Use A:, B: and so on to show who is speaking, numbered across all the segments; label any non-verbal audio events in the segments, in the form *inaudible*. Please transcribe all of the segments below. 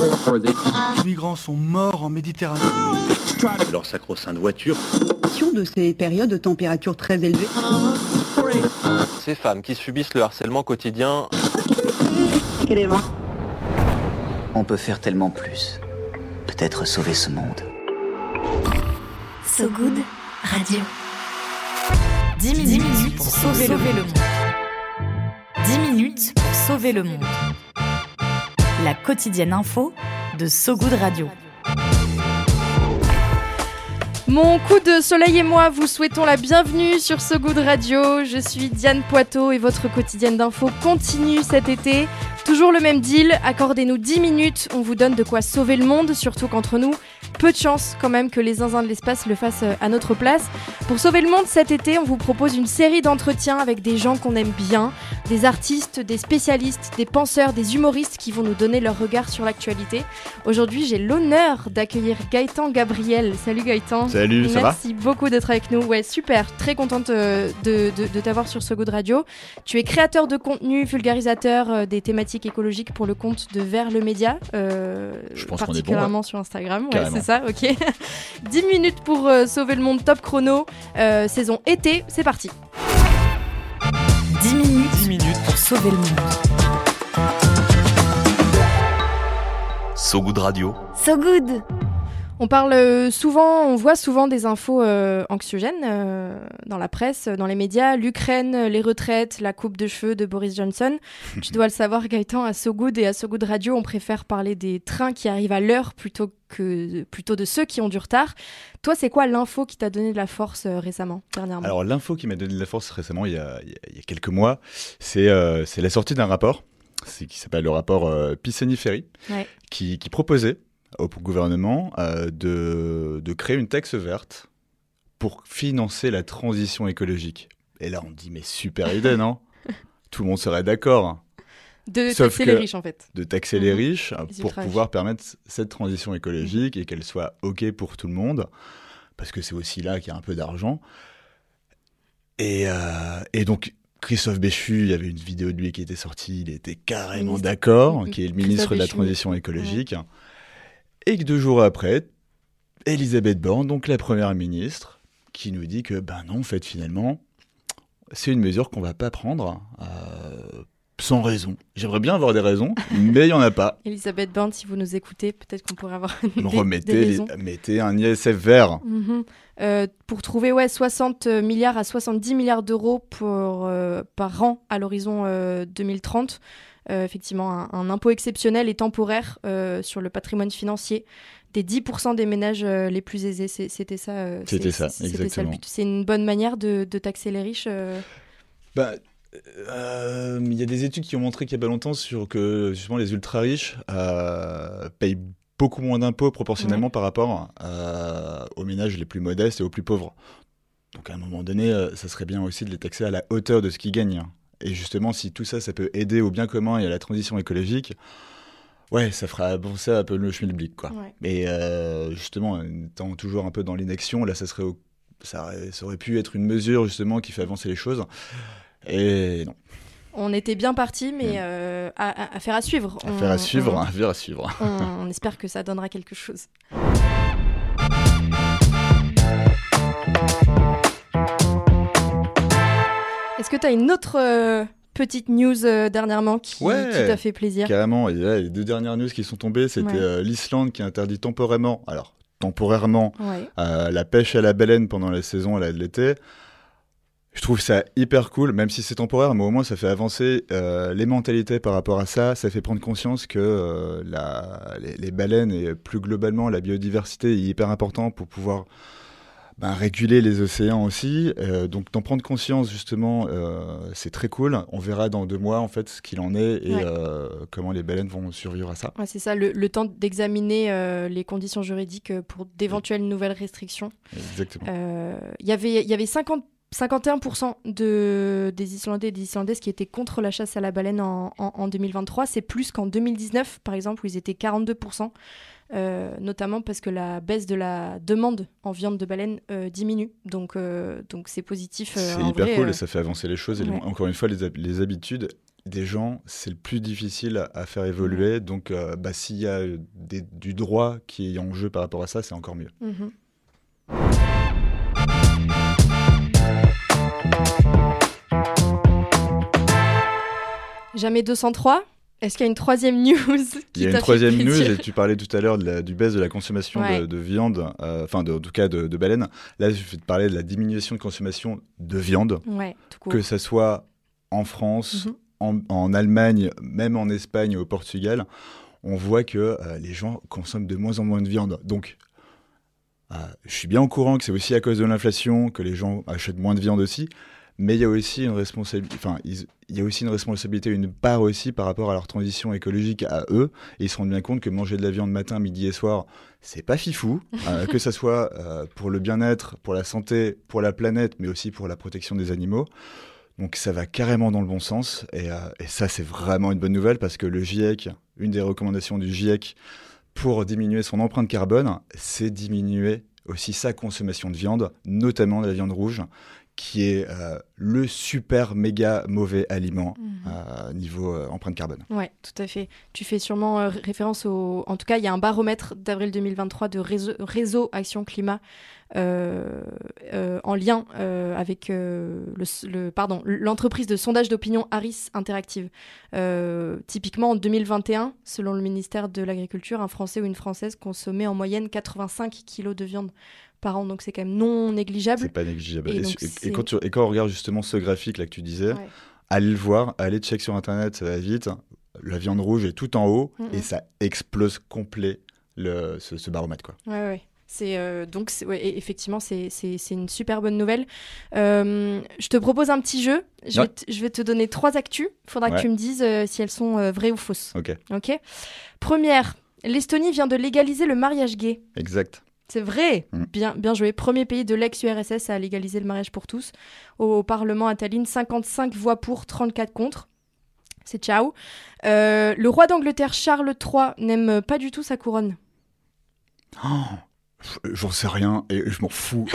A: Les migrants sont morts en Méditerranée.
B: Leur sacro-sainte voiture.
C: de ces périodes de température très élevées.
D: Ces femmes qui subissent le harcèlement quotidien.
E: On peut faire tellement plus. Peut-être sauver ce monde.
F: So Good Radio. 10 minutes, pour sauver, le monde. 10 minutes pour sauver le monde. La quotidienne info de So Good Radio.
G: Mon coup de soleil et moi vous souhaitons la bienvenue sur So Good Radio. Je suis Diane Poiteau et votre quotidienne d'info continue cet été. Toujours le même deal, accordez-nous 10 minutes, on vous donne de quoi sauver le monde, surtout qu'entre nous, peu de chance quand même que les zinzins de l'espace le fassent euh, à notre place. Pour sauver le monde cet été, on vous propose une série d'entretiens avec des gens qu'on aime bien, des artistes, des spécialistes, des penseurs, des humoristes qui vont nous donner leur regard sur l'actualité. Aujourd'hui, j'ai l'honneur d'accueillir Gaëtan Gabriel. Salut Gaëtan.
H: Salut, ça va
G: Merci beaucoup d'être avec nous. Ouais, super. Très contente euh, de, de, de t'avoir sur ce goût de radio. Tu es créateur de contenu, vulgarisateur euh, des thématiques écologiques pour le compte de Vers le Média, euh,
H: Je pense qu'on est bon,
G: particulièrement
H: ouais.
G: sur Instagram. Ouais, c'est ça, ok. *laughs* 10 minutes pour euh, sauver le monde top chrono, euh, saison été, c'est parti.
F: 10 minutes,
A: 10 minutes.
F: pour sauver le monde.
I: So Good Radio.
F: So Good
G: On parle euh, souvent, on voit souvent des infos euh, anxiogènes euh, dans la presse, dans les médias. L'Ukraine, les retraites, la coupe de cheveux de Boris Johnson. *laughs* tu dois le savoir, Gaëtan, à So Good et à So Good Radio, on préfère parler des trains qui arrivent à l'heure plutôt que plutôt de ceux qui ont du retard. Toi, c'est quoi l'info qui t'a donné de la force euh, récemment, dernièrement?
H: Alors l'info qui m'a donné de la force récemment, il y a, il y quelques mois, c'est la sortie d'un rapport, qui s'appelle le rapport Pisani-Ferry,
G: Ouais.
H: qui, qui proposait au gouvernement euh, de, de créer une taxe verte pour financer la transition écologique. Et là, on dit mais super *laughs* idée, non? Tout le monde serait d'accord
G: De
H: Sauf
G: taxer les riches, en fait.
H: de taxer les
G: Mhm.
H: riches euh,
G: Les
H: pour pouvoir permettre cette transition écologique et qu'elle soit OK pour tout le monde, parce que c'est aussi là qu'il y a un peu d'argent. Et, euh, et donc, Christophe Béchu, il y avait une vidéo de lui qui était sortie, il était carrément d'accord,
G: Mhm.
H: qui est le
G: Christophe
H: ministre de la
G: Béchu.
H: Transition écologique. Et que deux jours après, Elisabeth Borne, donc la première ministre, qui nous dit que, ben non, en fait, finalement, c'est une mesure qu'on va pas prendre euh, sans raison. J'aimerais bien avoir des raisons, *laughs* mais il y en a pas.
G: Elisabeth Borne, si vous nous écoutez, peut-être qu'on pourrait avoir *laughs* des, des
H: Remettez, les- mettez un ISF vert.
G: Mhm. Euh, pour trouver ouais, 60 milliards à 70 milliards d'euros pour, euh, par an à l'horizon euh, 2030. Euh, effectivement, un, un impôt exceptionnel et temporaire euh, sur le patrimoine financier des 10% des ménages euh, les plus aisés. C'était ça. euh,
H: C'était ça, exactement.
G: but. C'est une bonne manière de, de taxer les riches. euh.
H: Bah, euh, Il y a des études qui ont montré qu'il y a pas longtemps sur que justement les ultra riches euh, payent beaucoup moins d'impôts proportionnellement par rapport euh, aux ménages les plus modestes et aux plus pauvres. Donc à un moment donné, euh, ça serait bien aussi de les taxer à la hauteur de ce qu'ils gagnent. Et justement, si tout ça, ça peut aider au bien commun et à la transition écologique, ouais, ça fera avancer un peu le schmilblick, quoi.
G: Ouais.
H: Mais euh, justement, en étant toujours un peu dans l'inaction, là, ça serait, au- ça, aurait, ça aurait pu être une mesure justement qui fait avancer les choses. Et non,
G: On était bien parti, mais euh, à, à- à faire à suivre. On-
H: affaire à suivre,
G: on-
H: affaire à suivre.
G: on, on espère que ça donnera quelque chose. Est-ce que tu as une autre euh, petite news euh, dernièrement qui,
H: Ouais.
G: qui t'a fait plaisir
H: Carrément, et là, les deux dernières news qui sont tombées, c'était
G: Ouais.
H: euh, l'Islande qui interdit temporairement, alors temporairement,
G: Ouais.
H: la pêche à la baleine pendant la saison là, de l'été. Je trouve ça hyper cool, même si c'est temporaire, mais au moins ça fait avancer euh, les mentalités par rapport à ça. Ça fait prendre conscience que euh, la, les, les baleines et plus globalement la biodiversité est hyper important pour pouvoir ben, réguler les océans aussi. Euh, donc d'en prendre conscience justement, euh, c'est très cool. On verra dans deux mois en fait ce qu'il en est et
G: Ouais.
H: euh, comment les baleines vont survivre à ça.
G: Ouais, c'est ça, le, le temps d'examiner les conditions juridiques pour d'éventuelles nouvelles restrictions.
H: Exactement.
G: Il y avait- y avait 50 51% de, des Islandais et des Islandaises qui étaient contre la chasse à la baleine en, en- en 2023. C'est plus qu'en 2019, par exemple, où ils étaient 42%, euh, notamment parce que la baisse de la demande en viande de baleine euh, diminue. Donc, euh, donc c'est positif.
H: C'est hyper
G: vrai,
H: cool et ça fait avancer les choses. Et les-
G: ouais.
H: encore une fois, les, hab- les habitudes des gens, c'est le plus difficile à faire évoluer. Donc, bah, s'il y a des- du droit qui est en jeu par rapport à ça, c'est encore mieux.
G: Mhm. Jamais 203 Est-ce qu'il y a une troisième news *laughs*
H: Il y a une troisième news, et tu parlais tout à l'heure du baisse de la consommation
G: Ouais.
H: de, de viande, euh, enfin, en tout cas de, de baleine. Là, je vais te parler de la diminution de consommation de viande,
G: Ouais,
H: que ça soit en France,
G: Mhm.
H: en, en Allemagne, même en Espagne et au Portugal. On voit que euh, les gens consomment de moins en moins de viande. Donc, euh, je suis bien au courant que c'est aussi à cause de l'inflation que les gens achètent moins de viande aussi. Mais il y a aussi une responsabilité, enfin, ils- il y a aussi une responsabilité, une part aussi par rapport à leur transition écologique à eux. Et ils se rendent bien compte que manger de la viande matin, midi et soir, c'est pas fifou. euh, *laughs* que ça soit euh, pour le bien-être, pour la santé, pour la planète, mais aussi pour la protection des animaux. Donc ça va carrément dans le bon sens. Et, euh, et ça, c'est vraiment une bonne nouvelle parce que le GIEC, une des recommandations du GIEC pour diminuer son empreinte carbone, c'est diminuer aussi sa consommation de viande, notamment de la viande rouge, qui est euh, le super méga mauvais aliment euh, niveau euh, empreinte carbone.
G: Ouais, tout à fait. Tu fais sûrement référence au. En tout cas, il y a un baromètre d'avril 2023 de réseau, réseau Action Climat euh, euh, en lien euh, avec le, le- pardon l'entreprise de sondage d'opinion Harris Interactive. Typiquement, en 2021, selon le ministère de l'Agriculture, un Français ou une Française consommait en moyenne 85 kilos de viande par an. Donc c'est quand même non négligeable.
H: C'est pas négligeable.
G: Et
H: quand tu- et quand on regarde justement ce graphique là que tu disais,
G: Ouais.
H: allez le voir, allez check sur internet, ça va vite. La viande rouge est tout en haut
G: Mhm.
H: et ça explose complet le, ce, ce baromètre. Quoi.
G: Ouais, ouais. C'est euh, donc ouais, effectivement c'est une super bonne nouvelle. Euh, je te propose un petit jeu. Je,
H: Ouais.
G: vais, te, je vais te donner trois actus. Faudra que tu me dises euh, si elles sont vraies ou fausses.
H: Ok,
G: Ok? Première, l'Estonie vient de légaliser le mariage gay.
H: exact.
G: C'est vrai.
H: Mm.
G: Bien, bien joué. Premier pays de l'ex-URSS à légaliser le mariage pour tous. Au, Parlement à Tallinn, 55 voix pour, 34 contre. C'est ciao. Euh, le roi d'Angleterre Charles III n'aime pas du tout sa couronne.
H: Oh, J'en sais rien et je m'en fous. *laughs*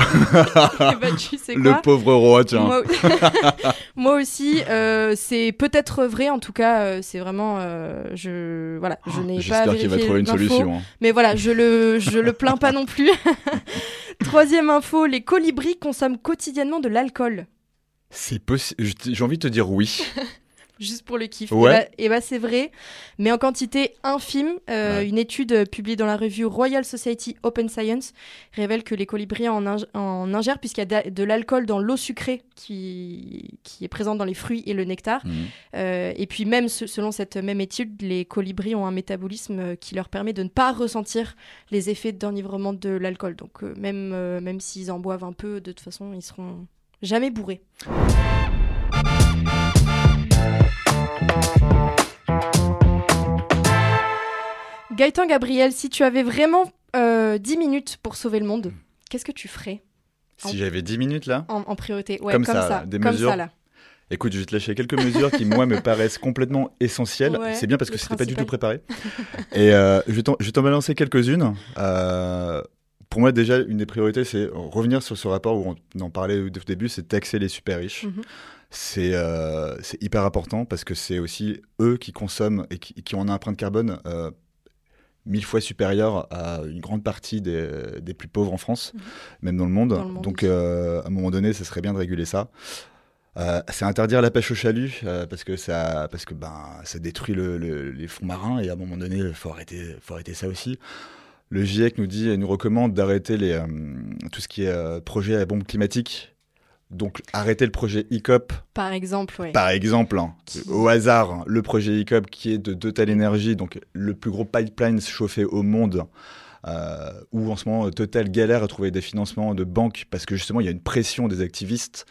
G: Eh ben, tu sais quoi
H: le pauvre roi, tiens.
G: Moi, *laughs* *laughs* Moi aussi, euh, c'est peut-être vrai. En tout cas, euh, c'est vraiment, euh, je voilà, je n'ai pas
H: J'espère qu'il va trouver une solution. hein.
G: Mais voilà, je le, je le plains pas non plus. Troisième info, les colibris consomment quotidiennement de l'alcool.
H: C'est possible. J'ai envie de te dire oui.
G: Juste pour le kiff.
H: Ouais.
G: Et bah, et bah, c'est vrai, mais en quantité infime. Euh,
H: Ouais.
G: Une étude euh, publiée dans la revue Royal Society Open Science révèle que les colibris en, ing- en ingèrent puisqu'il y a de, de l'alcool dans l'eau sucrée qui, qui est présente dans les fruits et le nectar.
H: Mhm.
G: Euh, et puis même se- selon cette même étude, les colibris ont un métabolisme qui leur permet de ne pas ressentir les effets d'enivrement de l'alcool. Donc euh, même, même s'ils en boivent un peu, de toute façon, ils seront jamais bourrés. Gaëtan Gabriel, si tu avais vraiment euh, 10 minutes pour sauver le monde, qu'est-ce que tu ferais
H: Si j'avais 10 minutes là,
G: en, en priorité Ouais,
H: Comme
G: comme,
H: ça, des
G: comme
H: mesures
G: ça là.
H: écoute, je vais te lâcher quelques mesures qui, moi, me paraissent complètement essentielles.
G: Ouais,
H: C'est bien parce que c'était pas du tout préparé. *laughs* Et euh, je vais t'en- balancer quelques-unes. Euh, pour moi, déjà, une des priorités, c'est revenir sur ce rapport où on en parlait au début, c'est taxer les super riches.
G: Mhm.
H: C'est euh, c'est hyper important parce que c'est aussi eux qui consomment et qui, qui ont une empreinte carbone euh, mille fois supérieure à une grande partie des, des plus pauvres en France,
G: Mhm.
H: même dans le monde.
G: Dans le monde
H: Donc, euh, à un moment donné, ce serait bien de réguler ça. Euh, c'est interdire la pêche au chalut euh, parce que ça, parce que ben, ça détruit le- le- les fonds marins et à un moment donné, il faut arrêter, faut arrêter ça aussi. Le GIEC nous dit, nous recommande d'arrêter les, tout ce qui est projet à bombe climatique. Donc arrêter le projet ICOP,
G: Par exemple, ouais.
H: par exemple, hein, au hasard, hein, le projet ICOP qui est de Total Energy, donc le plus gros pipeline chauffé au monde, euh, où en ce moment Total galère à trouver des financements de banques parce que justement il y a une pression des activistes.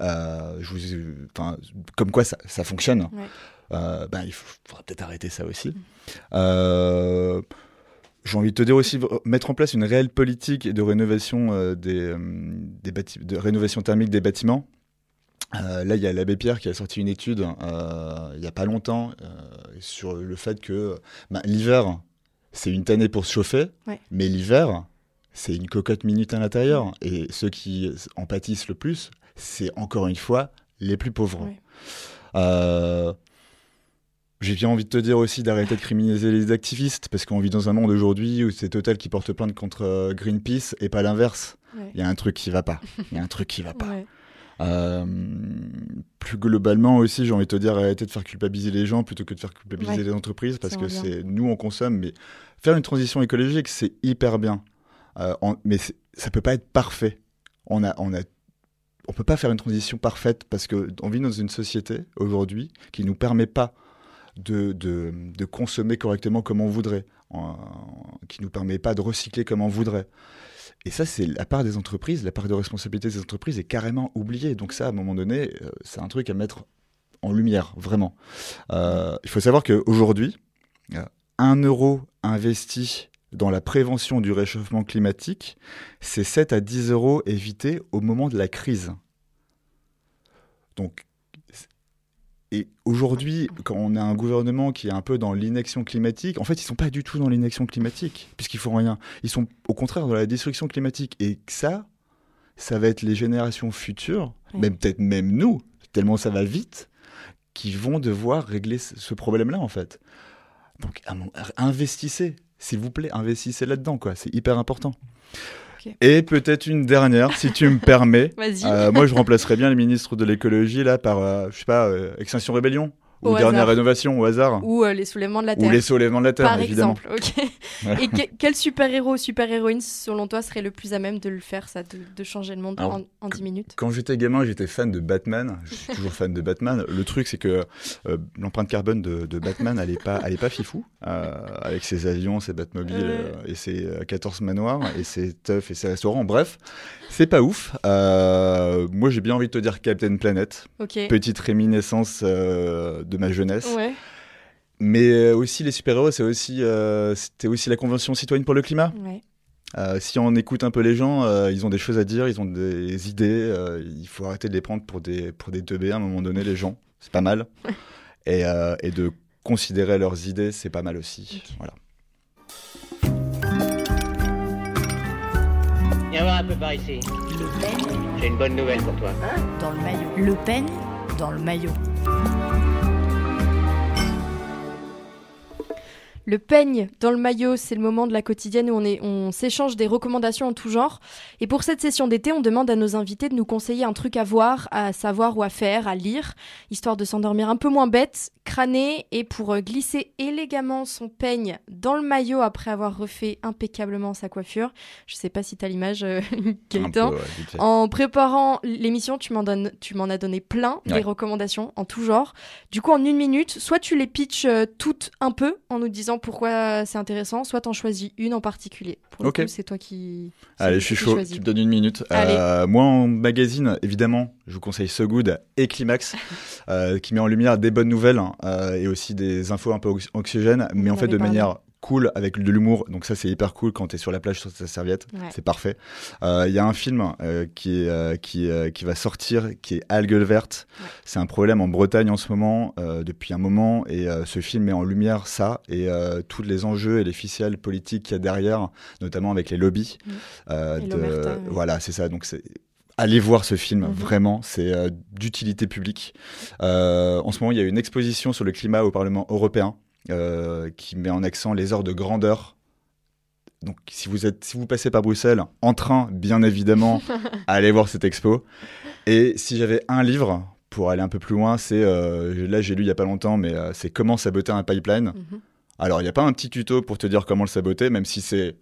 H: Euh, je vous, enfin, comme quoi ça, ça fonctionne.
G: Ouais.
H: Euh, ben, il faut- faudra peut-être arrêter ça aussi. Euh, j'ai envie de te dire aussi mettre en place une réelle politique de rénovation euh, des, euh, des bâti- de rénovation thermique des bâtiments. Euh, là, il y a l'abbé Pierre qui a sorti une étude il n'y a pas longtemps sur le fait que ben, l'hiver, c'est une tannée pour se chauffer,
G: Ouais.
H: mais l'hiver, c'est une cocotte minute à l'intérieur. Et ceux qui en pâtissent le plus, c'est encore une fois les plus pauvres.
G: Ouais.
H: Euh, j'ai bien envie de te dire aussi d'arrêter de criminaliser les activistes, parce qu'on vit dans un monde aujourd'hui où c'est Total qui porte plainte contre euh, Greenpeace et pas l'inverse.
G: Ouais.
H: Il y a un truc qui va pas. Il y a un truc qui va pas.
G: Ouais.
H: Euh, plus globalement aussi, j'ai envie de te dire arrêter de faire culpabiliser les gens plutôt que de faire culpabiliser
G: Ouais.
H: les entreprises, parce que c'est nous on consomme, mais faire une transition écologique c'est hyper bien, Euh, mais ça peut pas être parfait. On a, on a, on peut pas faire une transition parfaite parce que on vit dans une société aujourd'hui qui nous permet pas de, de, consommer correctement comme on voudrait, qui nous permet pas de recycler comme on voudrait. Et ça, c'est la part des entreprises, la part de responsabilité des entreprises est carrément oubliée. Donc ça, à un moment donné, euh, c'est un truc à mettre en lumière, vraiment. Euh, il faut savoir qu'aujourd'hui, euh, un euro investi dans la prévention du réchauffement climatique, c'est 7 à 10 euros évités au moment de la crise. Donc, et aujourd'hui, quand on a un gouvernement qui est un peu dans l'inaction climatique, en fait, ils sont pas du tout dans l'inaction climatique, puisqu'ils font rien. Ils sont au contraire dans la destruction climatique. Et ça, ça va être les générations futures, même peut-être même nous, tellement ça va vite, qui vont devoir régler ce problème-là, en fait. Donc, investissez, s'il vous plaît, investissez là-dedans, quoi. C'est hyper important. Et peut-être une dernière, si tu me permets. *laughs*
G: Vas-y.
H: Euh, moi, je remplacerais bien le ministre de l'écologie là par, euh, je sais pas, euh, Extinction Rébellion ou dernière
G: hasard.
H: rénovation au hasard
G: Ou euh, les soulèvements de la Terre.
H: ou les soulèvements de la terre,
G: Par
H: évidemment.
G: exemple, ok.
H: Ouais.
G: Et que- quel super-héros ou super-héroïne, selon toi, serait le plus à même de le faire, ça, de, de changer le monde
H: Alors,
G: en, en 10 minutes?
H: Quand j'étais gamin, j'étais fan de Batman. Je suis toujours fan de Batman. Le truc, c'est que euh, l'empreinte carbone de, de Batman, elle est pas, elle est pas fifou. euh, avec ses avions, ses Batmobiles et ses euh, 14 manoirs et ses teufs et ses restaurants. Bref, c'est pas ouf. Euh, moi, j'ai bien envie de te dire Captain Planet. Petite réminiscence euh, de ma jeunesse.
G: Ouais.
H: Mais euh, aussi les super-héros, c'est aussi, euh, c'était aussi la Convention citoyenne pour le climat.
G: Ouais.
H: Si on écoute un peu les gens, ils ont des choses à dire, ils ont des idées. il faut arrêter de les prendre pour des pour des teubés à un moment donné, les gens. C'est pas mal. et, et de considérer leurs idées, c'est pas mal aussi. Voilà.
I: Viens voir un peu par ici.
F: Le peigne
I: J'ai une bonne nouvelle pour toi.
F: dans le maillot. Le peigne dans le maillot.
G: Le peigne dans le maillot, c'est le moment de la quotidienne où on, est, on s'échange des recommandations en tout genre. Et pour cette session d'été, on demande à nos invités de nous conseiller un truc à voir, à savoir ou à faire, à lire, histoire de s'endormir un peu moins bête, crâner et pour euh, glisser élégamment son peigne dans le maillot après avoir refait impeccablement sa coiffure. Je sais pas si t'as l'image, euh, *laughs* Gaëtan.
H: peu, ouais.
G: En préparant l'émission, tu m'en donnes, tu m'en as donné plein des recommandations en tout genre. Du coup, en une minute, soit tu les pitches euh, toutes un peu en nous disant pourquoi c'est intéressant, soit t'en choisis une en particulier. Pour le coup, c'est toi qui.
H: Allez, je suis chaud.
G: choisis.
H: Tu me donnes une minute. Euh, moi, en magazine, évidemment, je vous conseille So Good et Climax, *laughs* euh, qui met en lumière des bonnes nouvelles hein, euh, et aussi des infos un peu ox- anxiogènes, mais
G: On
H: en fait de
G: parlé.
H: manière cool avec de l'humour. Donc ça, c'est hyper cool quand t'es sur la plage sur ta serviette.
G: Ouais.
H: C'est parfait. Euh, Il y a un film euh, qui, est, euh, qui, euh, qui va sortir, qui est Algues vertes.
G: Ouais.
H: C'est un problème en Bretagne en ce moment, euh, depuis un moment, et euh, ce film met en lumière ça et euh, tous les enjeux et les ficelles politiques qu'il y a derrière, notamment avec les lobbies. Euh,
G: Et
H: de-. Voilà, c'est ça. Donc c'est Allez voir ce film,
G: Mhm.
H: vraiment, c'est euh, d'utilité publique. Euh, en ce moment, il y a une exposition sur le climat au Parlement européen euh, qui met en accent les heures de grandeur. Donc, si vous, êtes, si vous passez par Bruxelles, en train, bien évidemment, *laughs* allez voir cette expo. Et si j'avais un livre pour aller un peu plus loin, c'est euh, là j'ai lu il y a pas longtemps, mais euh, c'est Comment saboter un pipeline.
G: Mhm.
H: Alors, il n'y a pas un petit tuto pour te dire comment le saboter, même si c'est.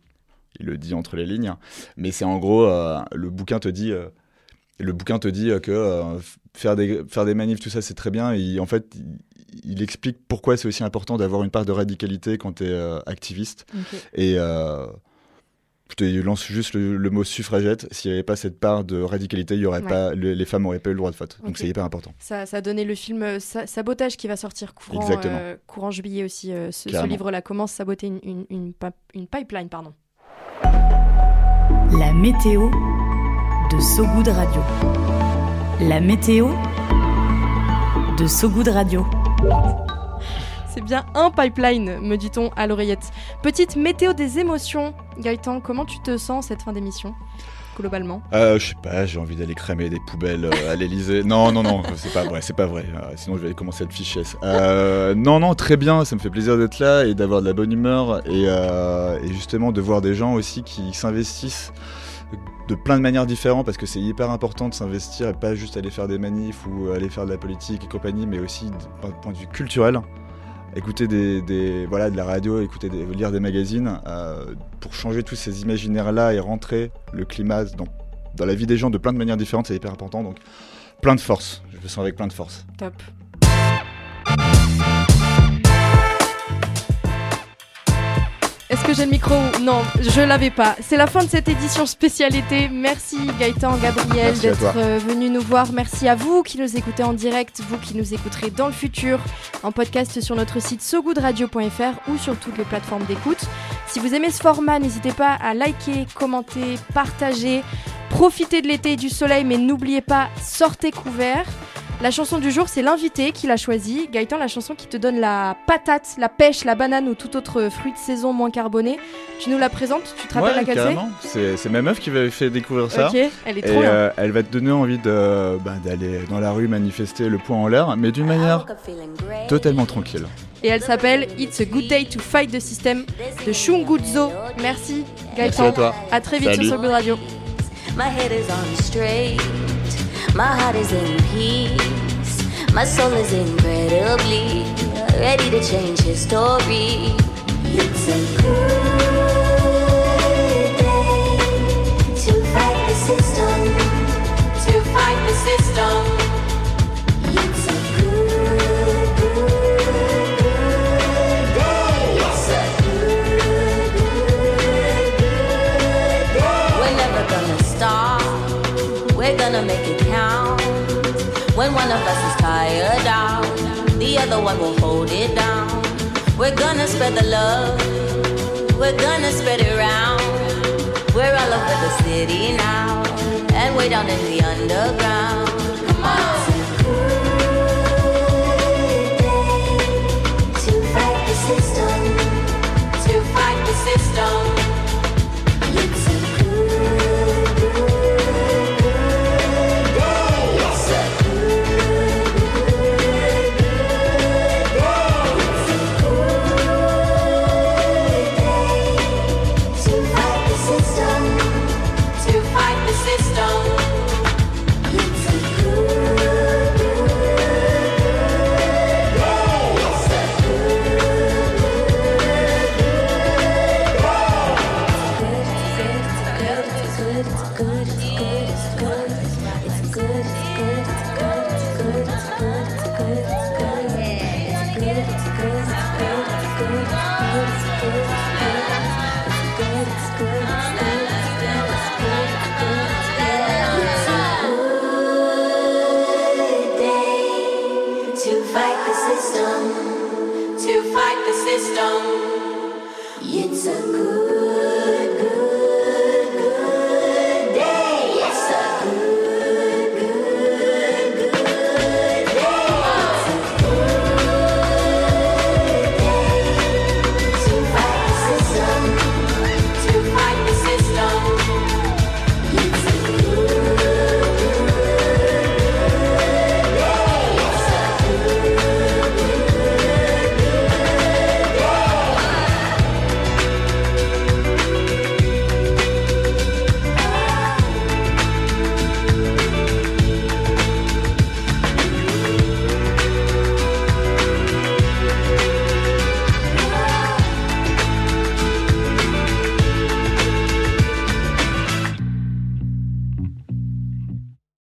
H: Il le dit entre les lignes. Mais c'est en gros, le bouquin te dit. le bouquin te dit que euh, faire, des, faire des manifs, tout ça, c'est très bien. Et en fait, il, explique pourquoi c'est aussi important d'avoir une part de radicalité quand tu es activiste.
G: Ok.
H: Et euh, je te lance juste le, le mot suffragette. S'il n'y avait pas cette part de radicalité, il y aurait
G: Ouais.
H: pas, le- les femmes n'auraient pas eu le droit de vote. Donc
G: Ok.
H: c'est hyper important.
G: Ça, ça a donné le film euh, Sa- Sabotage qui va sortir courant, euh, courant juillet aussi. euh, ce- livre-là commence saboter une, une, une, pa- une pipeline. pardon.
F: La météo de Sogoud Radio. La météo de Sogoud Radio.
G: C'est bien un pipeline, me dit-on à l'oreillette. Petite météo des émotions. Gaëtan, comment tu te sens cette fin d'émission globalement?
H: Euh, je sais pas, j'ai envie d'aller cramer des poubelles euh, à l'Elysée. Non, non, non, c'est pas vrai, c'est pas vrai. Euh, sinon, je vais commencer à fichesse. Euh, non, non, très bien, ça me fait plaisir d'être là et d'avoir de la bonne humeur et justement de voir des gens aussi qui s'investissent de plein de manières différentes parce que c'est hyper important de s'investir et pas juste aller faire des manifs ou aller faire de la politique et compagnie, mais aussi d'un point de vue culturel. Écouter des, voilà, de la radio, écouter lire des magazines euh, pour changer tous ces imaginaires-là et rentrer le climat dans, dans la vie des gens de plein de manières différentes, c'est hyper important. Donc plein de force, je le sens avec plein de force.
G: Top. Est-ce que j'ai le micro Non, je l'avais pas. C'est la fin de cette édition spécialité. Merci Gaëtan, Gabriel d'être euh, venus nous voir. Merci à vous qui nous écoutez en direct, vous qui nous écouterez dans le futur, en podcast sur notre site sogoodradio.fr ou sur toutes les plateformes d'écoute. Si vous aimez ce format, n'hésitez pas à liker, commenter, partager. Profitez de l'été et du soleil, mais n'oubliez pas, sortez couverts. La chanson du jour, c'est l'invité qui l'a choisi. Gaëtan, la chanson qui te donne la patate, la pêche, la banane ou tout autre fruit de saison moins carboné. Tu nous la présentes? Tu te rappelles
H: Ouais,
G: laquelle c'est?
H: C'est c'est ma meuf qui m'avait fait découvrir ça.
G: Ok, elle est
H: Et
G: trop bien.
H: euh, elle va te donner envie bah, d'aller dans la rue manifester le poing en l'air, mais d'une manière totalement tranquille.
G: Et elle s'appelle It's a Good Day to Fight the System de Shungudzo. Merci Gaëtan.
H: Merci à toi.
G: À très vite
H: Salut.
G: sur Good Radio.
J: My head is on straight. My heart is in peace. My soul is incredibly ready to change history. It's a good day to fight the system. To fight the system. One of us is tired out, the other one will hold it down. We're gonna spread the love. We're gonna spread it around. We're all over the city now, and way down in the underground. Come on. To fight the system. To fight the system.